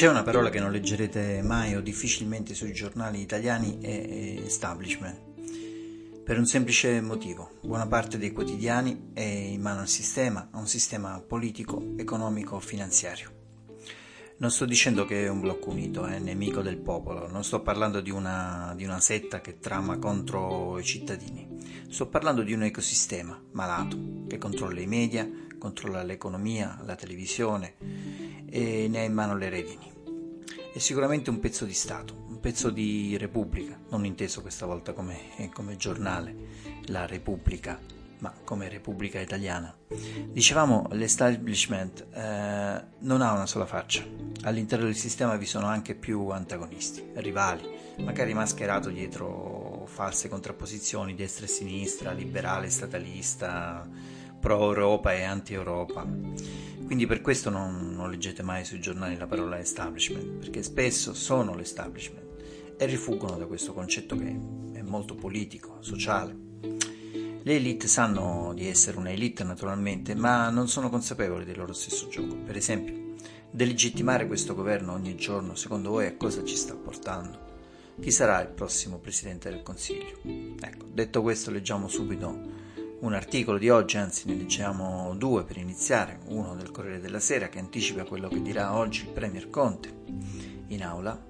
C'è una parola che non leggerete mai o difficilmente sui giornali italiani è establishment. Per un semplice motivo, buona parte dei quotidiani è in mano al sistema, a un sistema politico, economico, finanziario. Non sto dicendo che è un blocco unito, è nemico del popolo, non sto parlando di una, di una setta che trama contro i cittadini, sto parlando di un ecosistema malato che controlla i media, controlla l'economia, la televisione e ne ha in mano le redini. È sicuramente un pezzo di Stato, un pezzo di Repubblica, non inteso questa volta come, come giornale, la Repubblica, ma come Repubblica Italiana. Dicevamo, l'establishment eh, non ha una sola faccia. All'interno del sistema vi sono anche più antagonisti, rivali, magari mascherato dietro false contrapposizioni destra e sinistra, liberale, statalista, pro-Europa e anti-Europa. Quindi per questo non, non, leggete mai sui giornali la parola establishment, perché spesso sono l'establishment e rifuggono da questo concetto che è molto politico, sociale. Le elite sanno di essere una elite naturalmente, ma non sono consapevoli del loro stesso gioco. Per esempio, delegittimare questo governo ogni giorno, secondo voi a cosa ci sta portando? Chi sarà il prossimo Presidente del Consiglio? Ecco, detto questo leggiamo subito un articolo di oggi, anzi ne leggiamo due per iniziare, uno del Corriere della Sera che anticipa quello che dirà oggi il Premier Conte in aula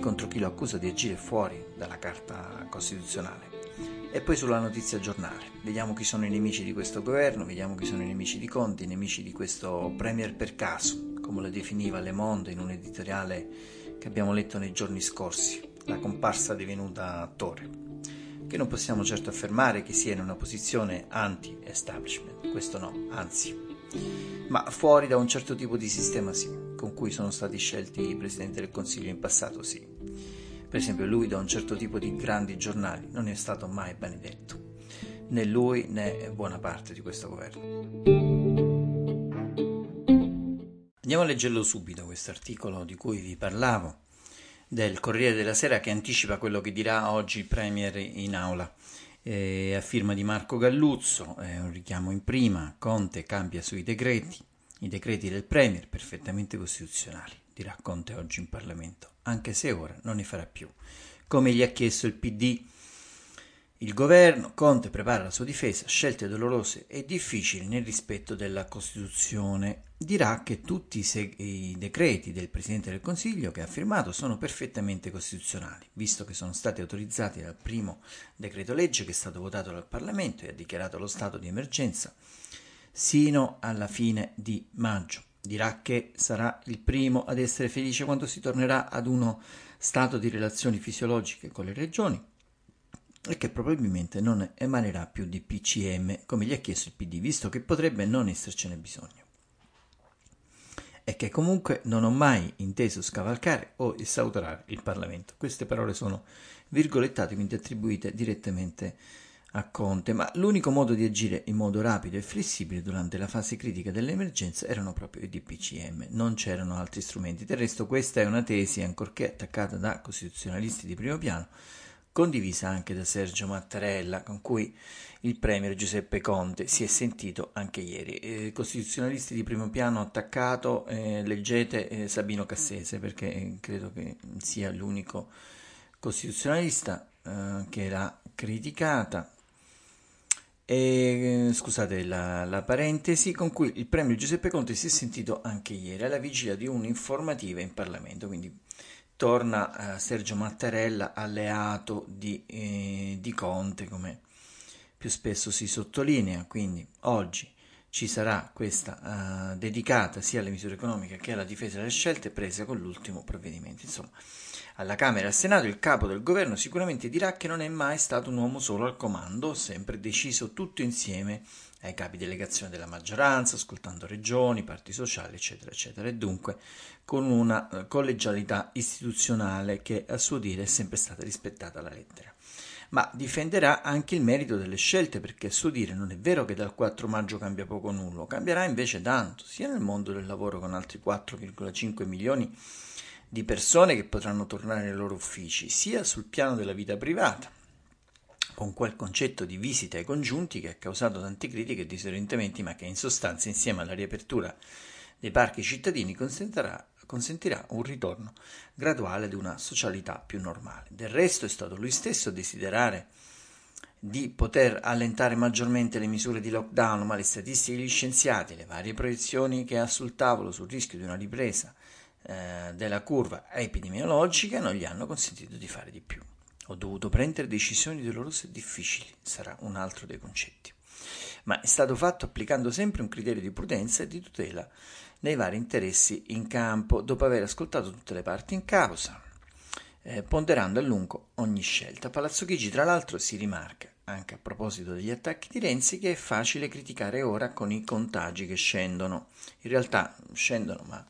contro chi lo accusa di agire fuori dalla Carta Costituzionale. E poi sulla notizia giornale, vediamo chi sono i nemici di questo governo, vediamo chi sono i nemici di Conte, i nemici di questo Premier per caso, come lo definiva Le Monde in un editoriale che abbiamo letto nei giorni scorsi, la comparsa divenuta attore che non possiamo certo affermare che sia in una posizione anti-establishment, questo no, anzi, ma fuori da un certo tipo di sistema sì, con cui sono stati scelti i presidenti del Consiglio in passato sì. Per esempio lui da un certo tipo di grandi giornali non è stato mai benedetto, né lui né buona parte di questo governo. Andiamo a leggerlo subito questo articolo di cui vi parlavo del Corriere della Sera che anticipa quello che dirà oggi il Premier in aula. Eh, a firma di Marco Galluzzo, è un richiamo in prima, Conte cambia sui decreti, i decreti del Premier perfettamente costituzionali, dirà Conte oggi in Parlamento, anche se ora non ne farà più. Come gli ha chiesto il PD il governo Conte prepara la sua difesa, scelte dolorose e difficili nel rispetto della Costituzione. Dirà che tutti i, seg- i, decreti del Presidente del Consiglio che ha firmato sono perfettamente costituzionali, visto che sono stati autorizzati dal primo decreto legge che è stato votato dal Parlamento e ha dichiarato lo stato di emergenza sino alla fine di maggio. Dirà che sarà il primo ad essere felice quando si tornerà ad uno stato di relazioni fisiologiche con le regioni e che probabilmente non emanerà più di PCM come gli ha chiesto il PD, visto che potrebbe non essercene bisogno. E che comunque non ho mai inteso scavalcare o esautorare il Parlamento. Queste parole sono virgolettate, quindi attribuite direttamente a Conte, ma l'unico modo di agire in modo rapido e flessibile durante la fase critica dell'emergenza erano proprio i DPCM, non c'erano altri strumenti. Del resto questa è una tesi, ancorché attaccata da costituzionalisti di primo piano, condivisa anche da Sergio Mattarella, con cui il premier Giuseppe Conte si è sentito anche ieri. Eh, costituzionalisti di primo piano attaccato, eh, leggete eh, Sabino Cassese perché credo che sia l'unico costituzionalista eh, che l'ha criticata. E, scusate la, la, parentesi, con cui il premier Giuseppe Conte si è sentito anche ieri alla vigilia di un'informativa in Parlamento, quindi torna eh, Sergio Mattarella alleato di, eh, di, Conte, come più spesso si sottolinea. Quindi oggi ci sarà questa uh, dedicata sia alle misure economiche che alla difesa delle scelte prese con l'ultimo provvedimento. Insomma, alla Camera e al Senato il capo del governo sicuramente dirà che non è mai stato un uomo solo al comando, sempre deciso tutto insieme ai capi delegazione della maggioranza, ascoltando regioni, parti sociali, eccetera, eccetera, e dunque con una eh, collegialità istituzionale che a suo dire è sempre stata rispettata alla lettera. Ma difenderà anche il merito delle scelte perché a suo dire non è vero che dal 4 maggio cambia poco o nulla, cambierà invece tanto, sia nel mondo del lavoro con altri 4,5 milioni di persone che potranno tornare nei loro uffici, sia sul piano della vita privata con quel concetto di visita ai congiunti che ha causato tante critiche e disorientamenti, ma che in sostanza, insieme alla riapertura dei parchi cittadini, consentirà, consentirà un ritorno graduale ad una socialità più normale. Del resto è stato lui stesso a desiderare di poter allentare maggiormente le misure di lockdown, ma le statistiche degli scienziati, le varie proiezioni che ha sul tavolo sul rischio di una ripresa eh, della curva epidemiologica non gli hanno consentito di fare di più. Ho dovuto prendere decisioni dolorose e difficili, sarà un altro dei concetti. Ma è stato fatto applicando sempre un criterio di prudenza e di tutela nei vari interessi in campo, dopo aver ascoltato tutte le parti in causa, eh, ponderando a lungo ogni scelta. Palazzo Chigi, tra l'altro, si rimarca, anche a proposito degli attacchi di Renzi, che è facile criticare ora con i contagi che scendono. In realtà scendono, ma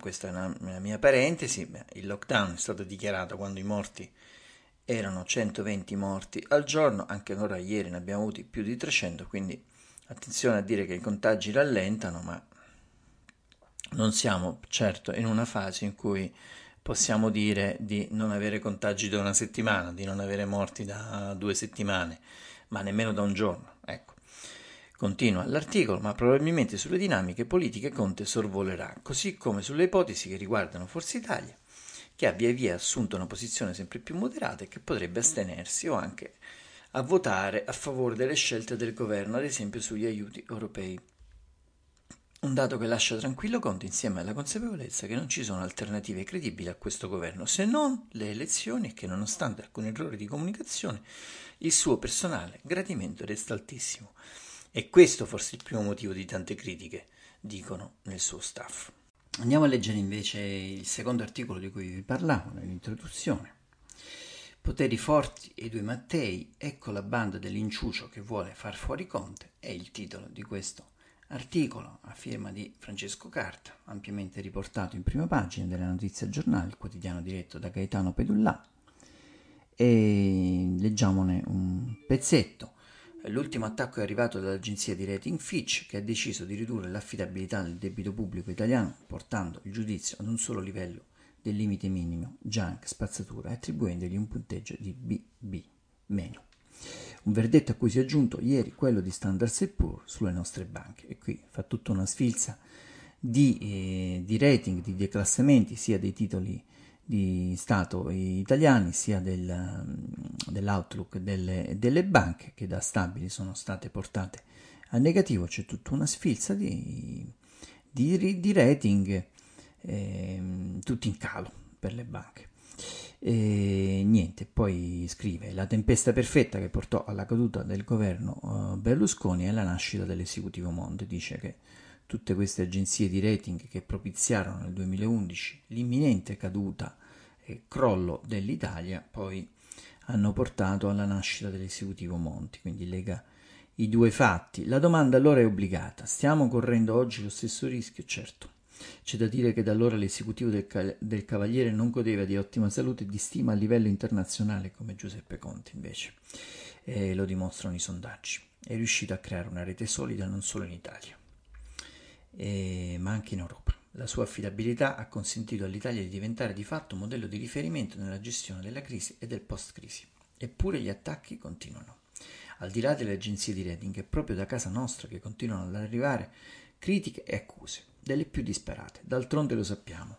questa è una, una mia parentesi, il lockdown è stato dichiarato quando i morti erano 120 morti al giorno, anche ora ieri ne abbiamo avuti più di 300, quindi attenzione a dire che i contagi rallentano, ma non siamo certo in una fase in cui possiamo dire di non avere contagi da una settimana, di non avere morti da due settimane, ma nemmeno da un giorno. Continua l'articolo, ma probabilmente sulle dinamiche politiche Conte sorvolerà, così come sulle ipotesi che riguardano Forza Italia, che ha via via assunto una posizione sempre più moderata e che potrebbe astenersi o anche a votare a favore delle scelte del governo, ad esempio sugli aiuti europei. Un dato che lascia tranquillo Conte insieme alla consapevolezza che non ci sono alternative credibili a questo governo, se non le elezioni e che nonostante alcuni errori di comunicazione il suo personale gradimento resta altissimo. E questo forse è il primo motivo di tante critiche, dicono nel suo staff. Andiamo a leggere invece il secondo articolo di cui vi parlavo nell'introduzione. Poteri forti e due Mattei, ecco la banda dell'inciucio che vuole far fuori Conte, è il titolo di questo articolo a firma di Francesco Carta, ampiamente riportato in prima pagina della Notizia Giornale, il quotidiano diretto da Gaetano Pedullà. E leggiamone un pezzetto. L'ultimo attacco è arrivato dall'agenzia di rating Fitch che ha deciso di ridurre l'affidabilità del debito pubblico italiano, portando il giudizio ad un solo livello del limite minimo, junk, spazzatura, e attribuendogli un punteggio di BB-. Un verdetto a cui si è aggiunto ieri quello di Standard Poor's sulle nostre banche. E qui fa tutta una sfilza di, eh, di rating, di declassamenti, sia dei titoli di Stato italiani, sia del, dell'outlook delle, delle banche, che da stabili sono state portate a negativo. C'è tutta una sfilza di, di, di rating, eh, tutti in calo per le banche. E niente, poi scrive la tempesta perfetta che portò alla caduta del governo uh, Berlusconi e alla nascita dell'esecutivo Monte. Dice che tutte queste agenzie di rating che propiziarono nel 2011 l'imminente caduta e crollo dell'Italia poi hanno portato alla nascita dell'esecutivo Monti, quindi lega i due fatti. La domanda allora è obbligata, stiamo correndo oggi lo stesso rischio? Certo. C'è da dire che da allora l'esecutivo del, del, Cavaliere non godeva di ottima salute e di stima a livello internazionale come Giuseppe Conte invece, e lo dimostrano i sondaggi. È riuscito a creare una rete solida non solo in Italia, e, ma anche in Europa. La sua affidabilità ha consentito all'Italia di diventare di fatto un modello di riferimento nella gestione della crisi e del post-crisi. Eppure gli attacchi continuano. Al di là delle agenzie di rating, è proprio da casa nostra che continuano ad arrivare critiche e accuse delle più disperate. D'altronde lo sappiamo.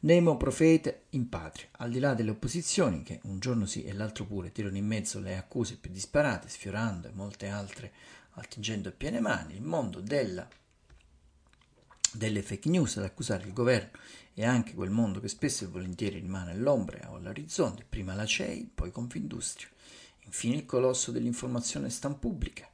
Nemo profete in patria, al di là delle opposizioni che un giorno sì e l'altro pure tirano in mezzo le accuse più disparate, sfiorando e molte altre attingendo a piene mani, il mondo della, delle fake news ad accusare il governo e anche quel mondo che spesso e volentieri rimane all'ombra o all'orizzonte, prima la CEI, poi Confindustria, infine il colosso dell'informazione stampubblica,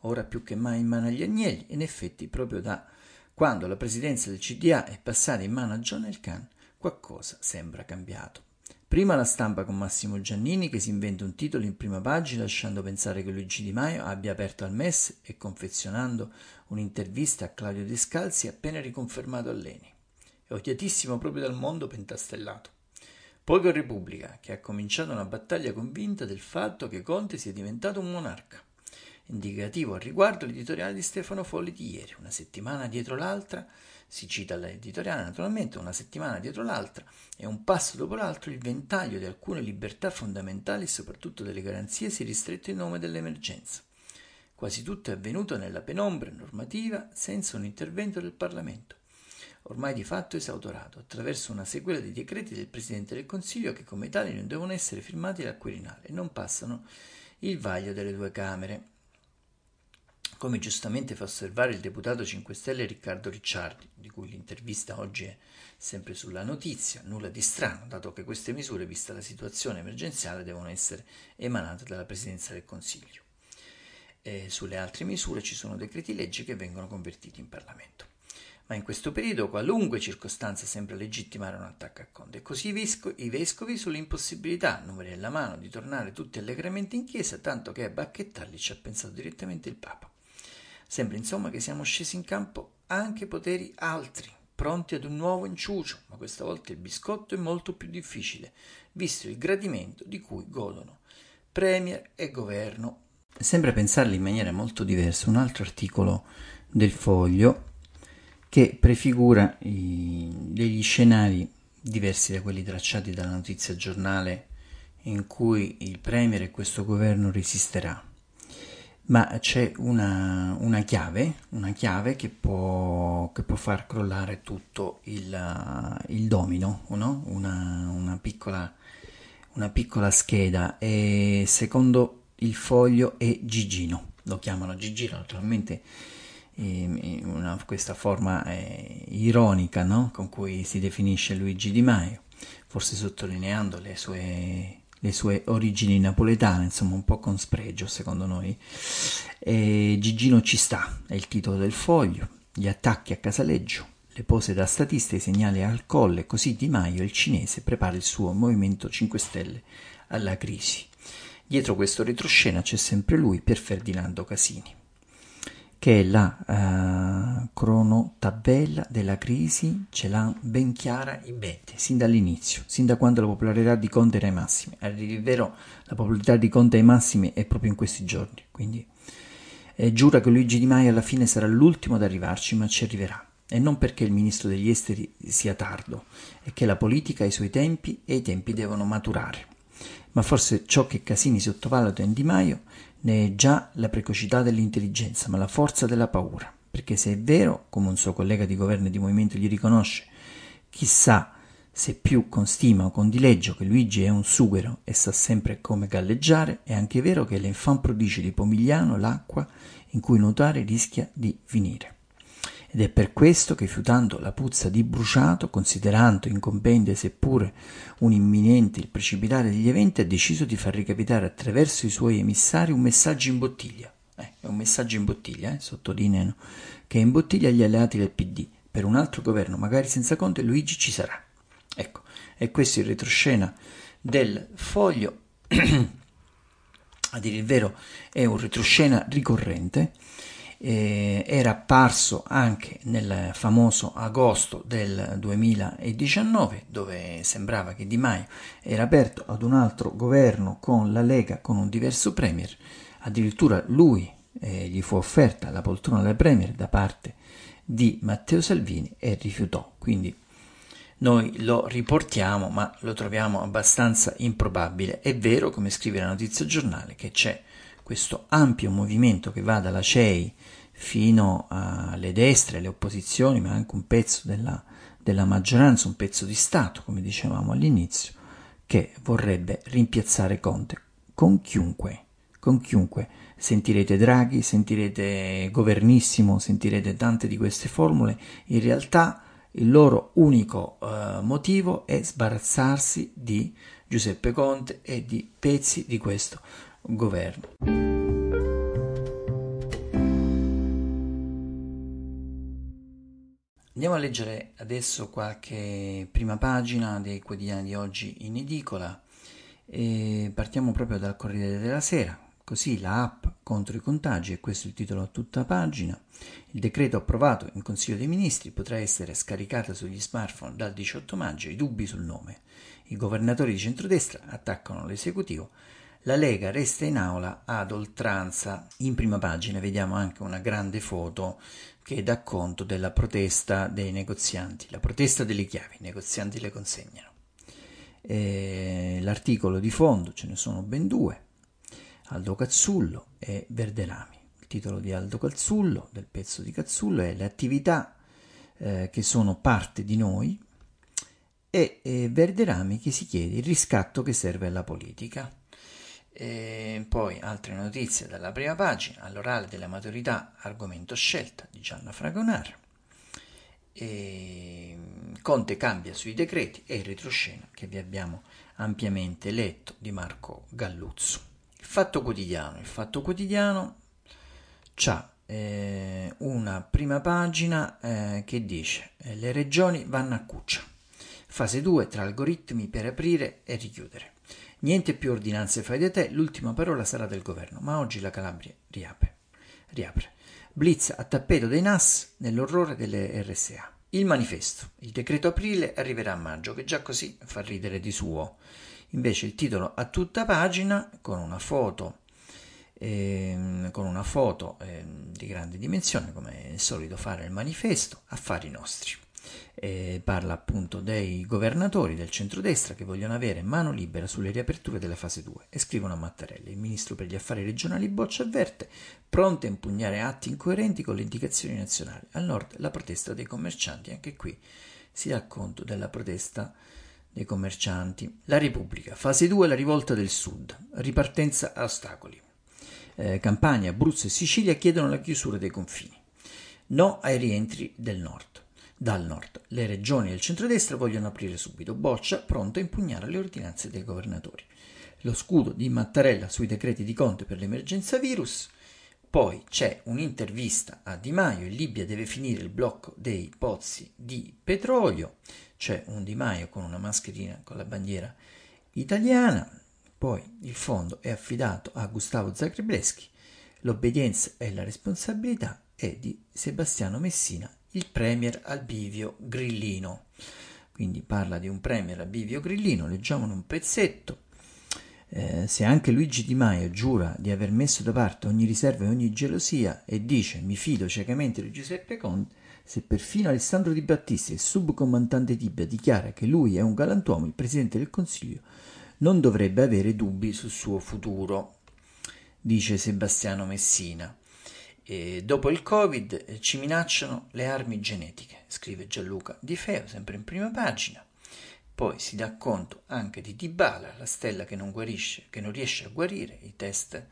ora più che mai in mano agli agnelli, in effetti proprio da quando la presidenza del CDA è passata in mano a John Elkan, qualcosa sembra cambiato. Prima la stampa con Massimo Giannini che si inventa un titolo in prima pagina lasciando pensare che Luigi Di Maio abbia aperto al MES e confezionando un'intervista a Claudio Descalzi appena riconfermato a Leni. È odiatissimo proprio dal mondo pentastellato. Poi con Repubblica, che ha cominciato una battaglia convinta del fatto che Conte sia diventato un monarca. Indicativo al riguardo l'editoriale di Stefano Folli di ieri, una settimana dietro l'altra, si cita l'editoriale naturalmente, una settimana dietro l'altra e un passo dopo l'altro il ventaglio di alcune libertà fondamentali e soprattutto delle garanzie si è ristretto in nome dell'emergenza. Quasi tutto è avvenuto nella penombra normativa senza un intervento del Parlamento. ormai di fatto esautorato, attraverso una sequela di decreti del Presidente del Consiglio che come tali non devono essere firmati dal Quirinale e non passano il vaglio delle due Camere. Come giustamente fa osservare il deputato 5 Stelle Riccardo Ricciardi, di cui l'intervista oggi è sempre sulla notizia, nulla di strano, dato che queste misure, vista la situazione emergenziale, devono essere emanate dalla Presidenza del Consiglio. E sulle altre misure ci sono decreti legge che vengono convertiti in Parlamento. Ma in questo periodo qualunque circostanza sembra legittimare un attacco a Conte così i, vesco- i vescovi sull'impossibilità, numeri alla mano, di tornare tutti allegramente in chiesa, tanto che a bacchettarli ci ha pensato direttamente il Papa. Sembra insomma che siamo scesi in campo anche poteri altri, pronti ad un nuovo inciucio, ma questa volta il biscotto è molto più difficile, visto il gradimento di cui godono Premier e governo. Sembra pensarli in maniera molto diversa un altro articolo del foglio che prefigura i, degli scenari diversi da quelli tracciati dalla notizia giornale in cui il Premier e questo governo resisterà ma c'è una, una, chiave, una chiave che può, che può, far crollare tutto il, il domino, no? una, una, piccola, una, piccola, scheda e secondo il foglio è Gigino, lo chiamano Gigino naturalmente in una, questa forma eh, ironica no? con cui si definisce Luigi Di Maio, forse sottolineando le sue le sue origini napoletane, insomma un po' con spregio secondo noi. E Gigino ci sta, è il titolo del foglio, gli attacchi a Casaleggio, le pose da statista e i segnali al colle, così Di Maio, il cinese, prepara il suo Movimento 5 Stelle alla crisi. Dietro questo retroscena c'è sempre lui, Pier Ferdinando Casini che la uh, cronotabella della crisi ce l'ha ben chiara in mente, sin dall'inizio, sin da quando la popolarità di Conte era ai massimi. A dire il vero, la popolarità di Conte ai massimi è proprio in questi giorni, quindi eh, giura che Luigi Di Maio alla fine sarà l'ultimo ad arrivarci, ma ci arriverà. E non perché il ministro degli esteri sia tardo, è che la politica ha i suoi tempi e i tempi devono maturare. Ma forse ciò che Casini sottovaluta in Di Maio né è già la precocità dell'intelligenza, ma la forza della paura. Perché se è vero, come un suo collega di governo e di movimento gli riconosce, chissà se più con stima o con dileggio che Luigi è un sughero e sa sempre come galleggiare, è anche vero che l'enfant prodigio di Pomigliano l'acqua in cui nuotare rischia di finire. Ed è per questo che, fiutando la puzza di bruciato, considerando incombente seppure un imminente il precipitare degli eventi, ha deciso di far ricapitare attraverso i suoi emissari un messaggio in bottiglia. Eh, è un messaggio in bottiglia, eh, sottolineano, che in bottiglia agli alleati del PD. Per un altro governo, magari senza Conte, Luigi ci sarà. Ecco, e questo è il retroscena del foglio. A dire il vero, è un retroscena ricorrente eh, era apparso anche nel famoso agosto del 2019 dove sembrava che Di Maio era aperto ad un altro governo con la Lega con un diverso premier. Addirittura lui eh, gli fu offerta la poltrona del premier da parte di Matteo Salvini e rifiutò. Quindi noi lo riportiamo ma lo troviamo abbastanza improbabile. È vero come scrive la notizia giornale che c'è questo ampio movimento che va dalla CEI fino alle destre, alle opposizioni, ma anche un pezzo della, della maggioranza, un pezzo di Stato, come dicevamo all'inizio, che vorrebbe rimpiazzare Conte con chiunque, con chiunque. Sentirete Draghi, sentirete Governissimo, sentirete tante di queste formule. In realtà il loro unico uh, motivo è sbarazzarsi di Giuseppe Conte e di pezzi di questo governo. Andiamo a leggere adesso qualche prima pagina dei quotidiani di oggi in edicola e partiamo proprio dal Corriere della Sera. Così la app contro i contagi, e questo è il titolo a tutta pagina. Il decreto approvato in Consiglio dei Ministri potrà essere scaricato sugli smartphone dal 18 maggio. I dubbi sul nome. I governatori di centrodestra attaccano l'esecutivo. La Lega resta in aula ad oltranza. In prima pagina vediamo anche una grande foto che dà conto della protesta dei negozianti, la protesta delle chiavi, i negozianti le consegnano. E l'articolo di fondo ce ne sono ben due, Aldo Cazzullo e Verdelami. Il titolo di Aldo Cazzullo, del pezzo di Cazzullo, è Le attività eh, che sono parte di noi, e eh, Verderami che si chiede il riscatto che serve alla politica. E poi altre notizie dalla prima pagina, all'orale della maturità, argomento scelta di Gianna Fragonar. E Conte cambia sui decreti e il retroscena che vi abbiamo ampiamente letto di Marco Galluzzo. Il fatto quotidiano, il fatto quotidiano ha eh, una prima pagina eh, che dice eh, le regioni vanno a cuccia. Fase 2 tra algoritmi per aprire e richiudere. Niente più ordinanze fai da te, l'ultima parola sarà del governo, ma oggi la Calabria riapre. riapre. Blitz a tappeto dei NAS nell'orrore delle RSA. Il manifesto. Il decreto aprile arriverà a maggio, che già così fa ridere di suo. Invece il titolo a tutta pagina, con una foto, eh, con una foto eh, di grande dimensione, come è solito fare il manifesto, affari nostri eh, parla appunto dei governatori del centrodestra che vogliono avere mano libera sulle riaperture della fase 2 e scrivono a Mattarella. Il ministro per gli affari regionali Boccia avverte pronte a impugnare atti incoerenti con le indicazioni nazionali. Al nord la protesta dei commercianti, anche qui si dà conto della protesta dei commercianti. La Repubblica, fase 2, la rivolta del sud, ripartenza a ostacoli. Eh, Campania, Abruzzo e Sicilia chiedono la chiusura dei confini. No ai rientri del nord dal nord. Le regioni del centrodestra vogliono aprire subito. Boccia pronto a impugnare le ordinanze dei governatori. Lo scudo di Mattarella sui decreti di Conte per l'emergenza virus. Poi c'è un'intervista a Di Maio, in Libia deve finire il blocco dei pozzi di petrolio, c'è un Di Maio con una mascherina con la bandiera italiana, poi il fondo è affidato a Gustavo Zagrebeschi, l'obbedienza e la responsabilità è di Sebastiano Messina il premier al bivio grillino. Quindi parla di un premier al bivio grillino, leggiamone un pezzetto. Eh, se anche Luigi Di Maio giura di aver messo da parte ogni riserva e ogni gelosia e dice mi fido ciecamente di Giuseppe Conte, se perfino Alessandro Di Battisti, il subcomandante Tibia, dichiara che lui è un galantuomo, il presidente del Consiglio non dovrebbe avere dubbi sul suo futuro, dice Sebastiano Messina. E dopo il Covid eh, ci minacciano le armi genetiche, scrive Gianluca Di Feo, sempre in prima pagina. Poi si dà conto anche di Dybala, la stella che non guarisce, che non riesce a guarire, i test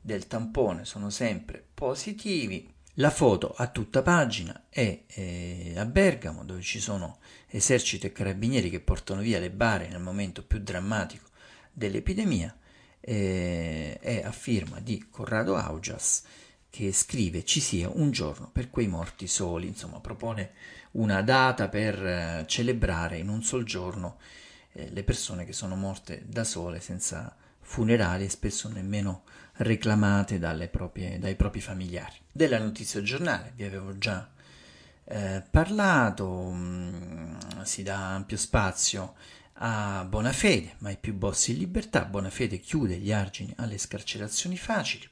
del tampone sono sempre positivi. La foto a tutta pagina è eh, a Bergamo, dove ci sono esercito e carabinieri che portano via le bare nel momento più drammatico dell'epidemia. Eh, è a firma di Corrado Augias che scrive ci sia un giorno per quei morti soli, insomma propone una data per eh, celebrare in un sol giorno eh, le persone che sono morte da sole senza funerali e spesso nemmeno reclamate proprie, dai propri familiari. Della notizia giornale vi avevo già eh, parlato, mh, mm, si dà ampio spazio a Bonafede, mai più boss in libertà, Bonafede chiude gli argini alle scarcerazioni facili,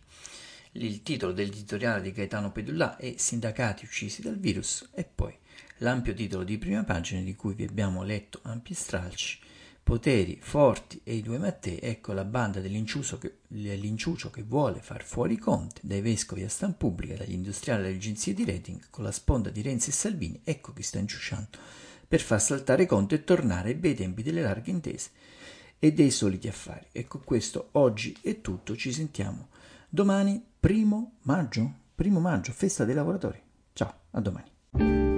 il titolo dell'editoriale di Gaetano Pedullà è Sindacati uccisi dal virus e poi l'ampio titolo di prima pagina di cui vi abbiamo letto ampi stralci, poteri forti e i due Mattei, ecco la banda dell'inciucio che vuole far fuori Conte, dai vescovi a stampa pubblica, dagli industriali alle agenzie di rating, con la sponda di Renzi e Salvini, ecco chi sta inciuciando, per far saltare Conte e tornare ai bei tempi delle larghe intese e dei soliti affari. Ecco questo oggi è tutto, ci sentiamo domani primo maggio, primo maggio, festa dei lavoratori. Ciao, a domani.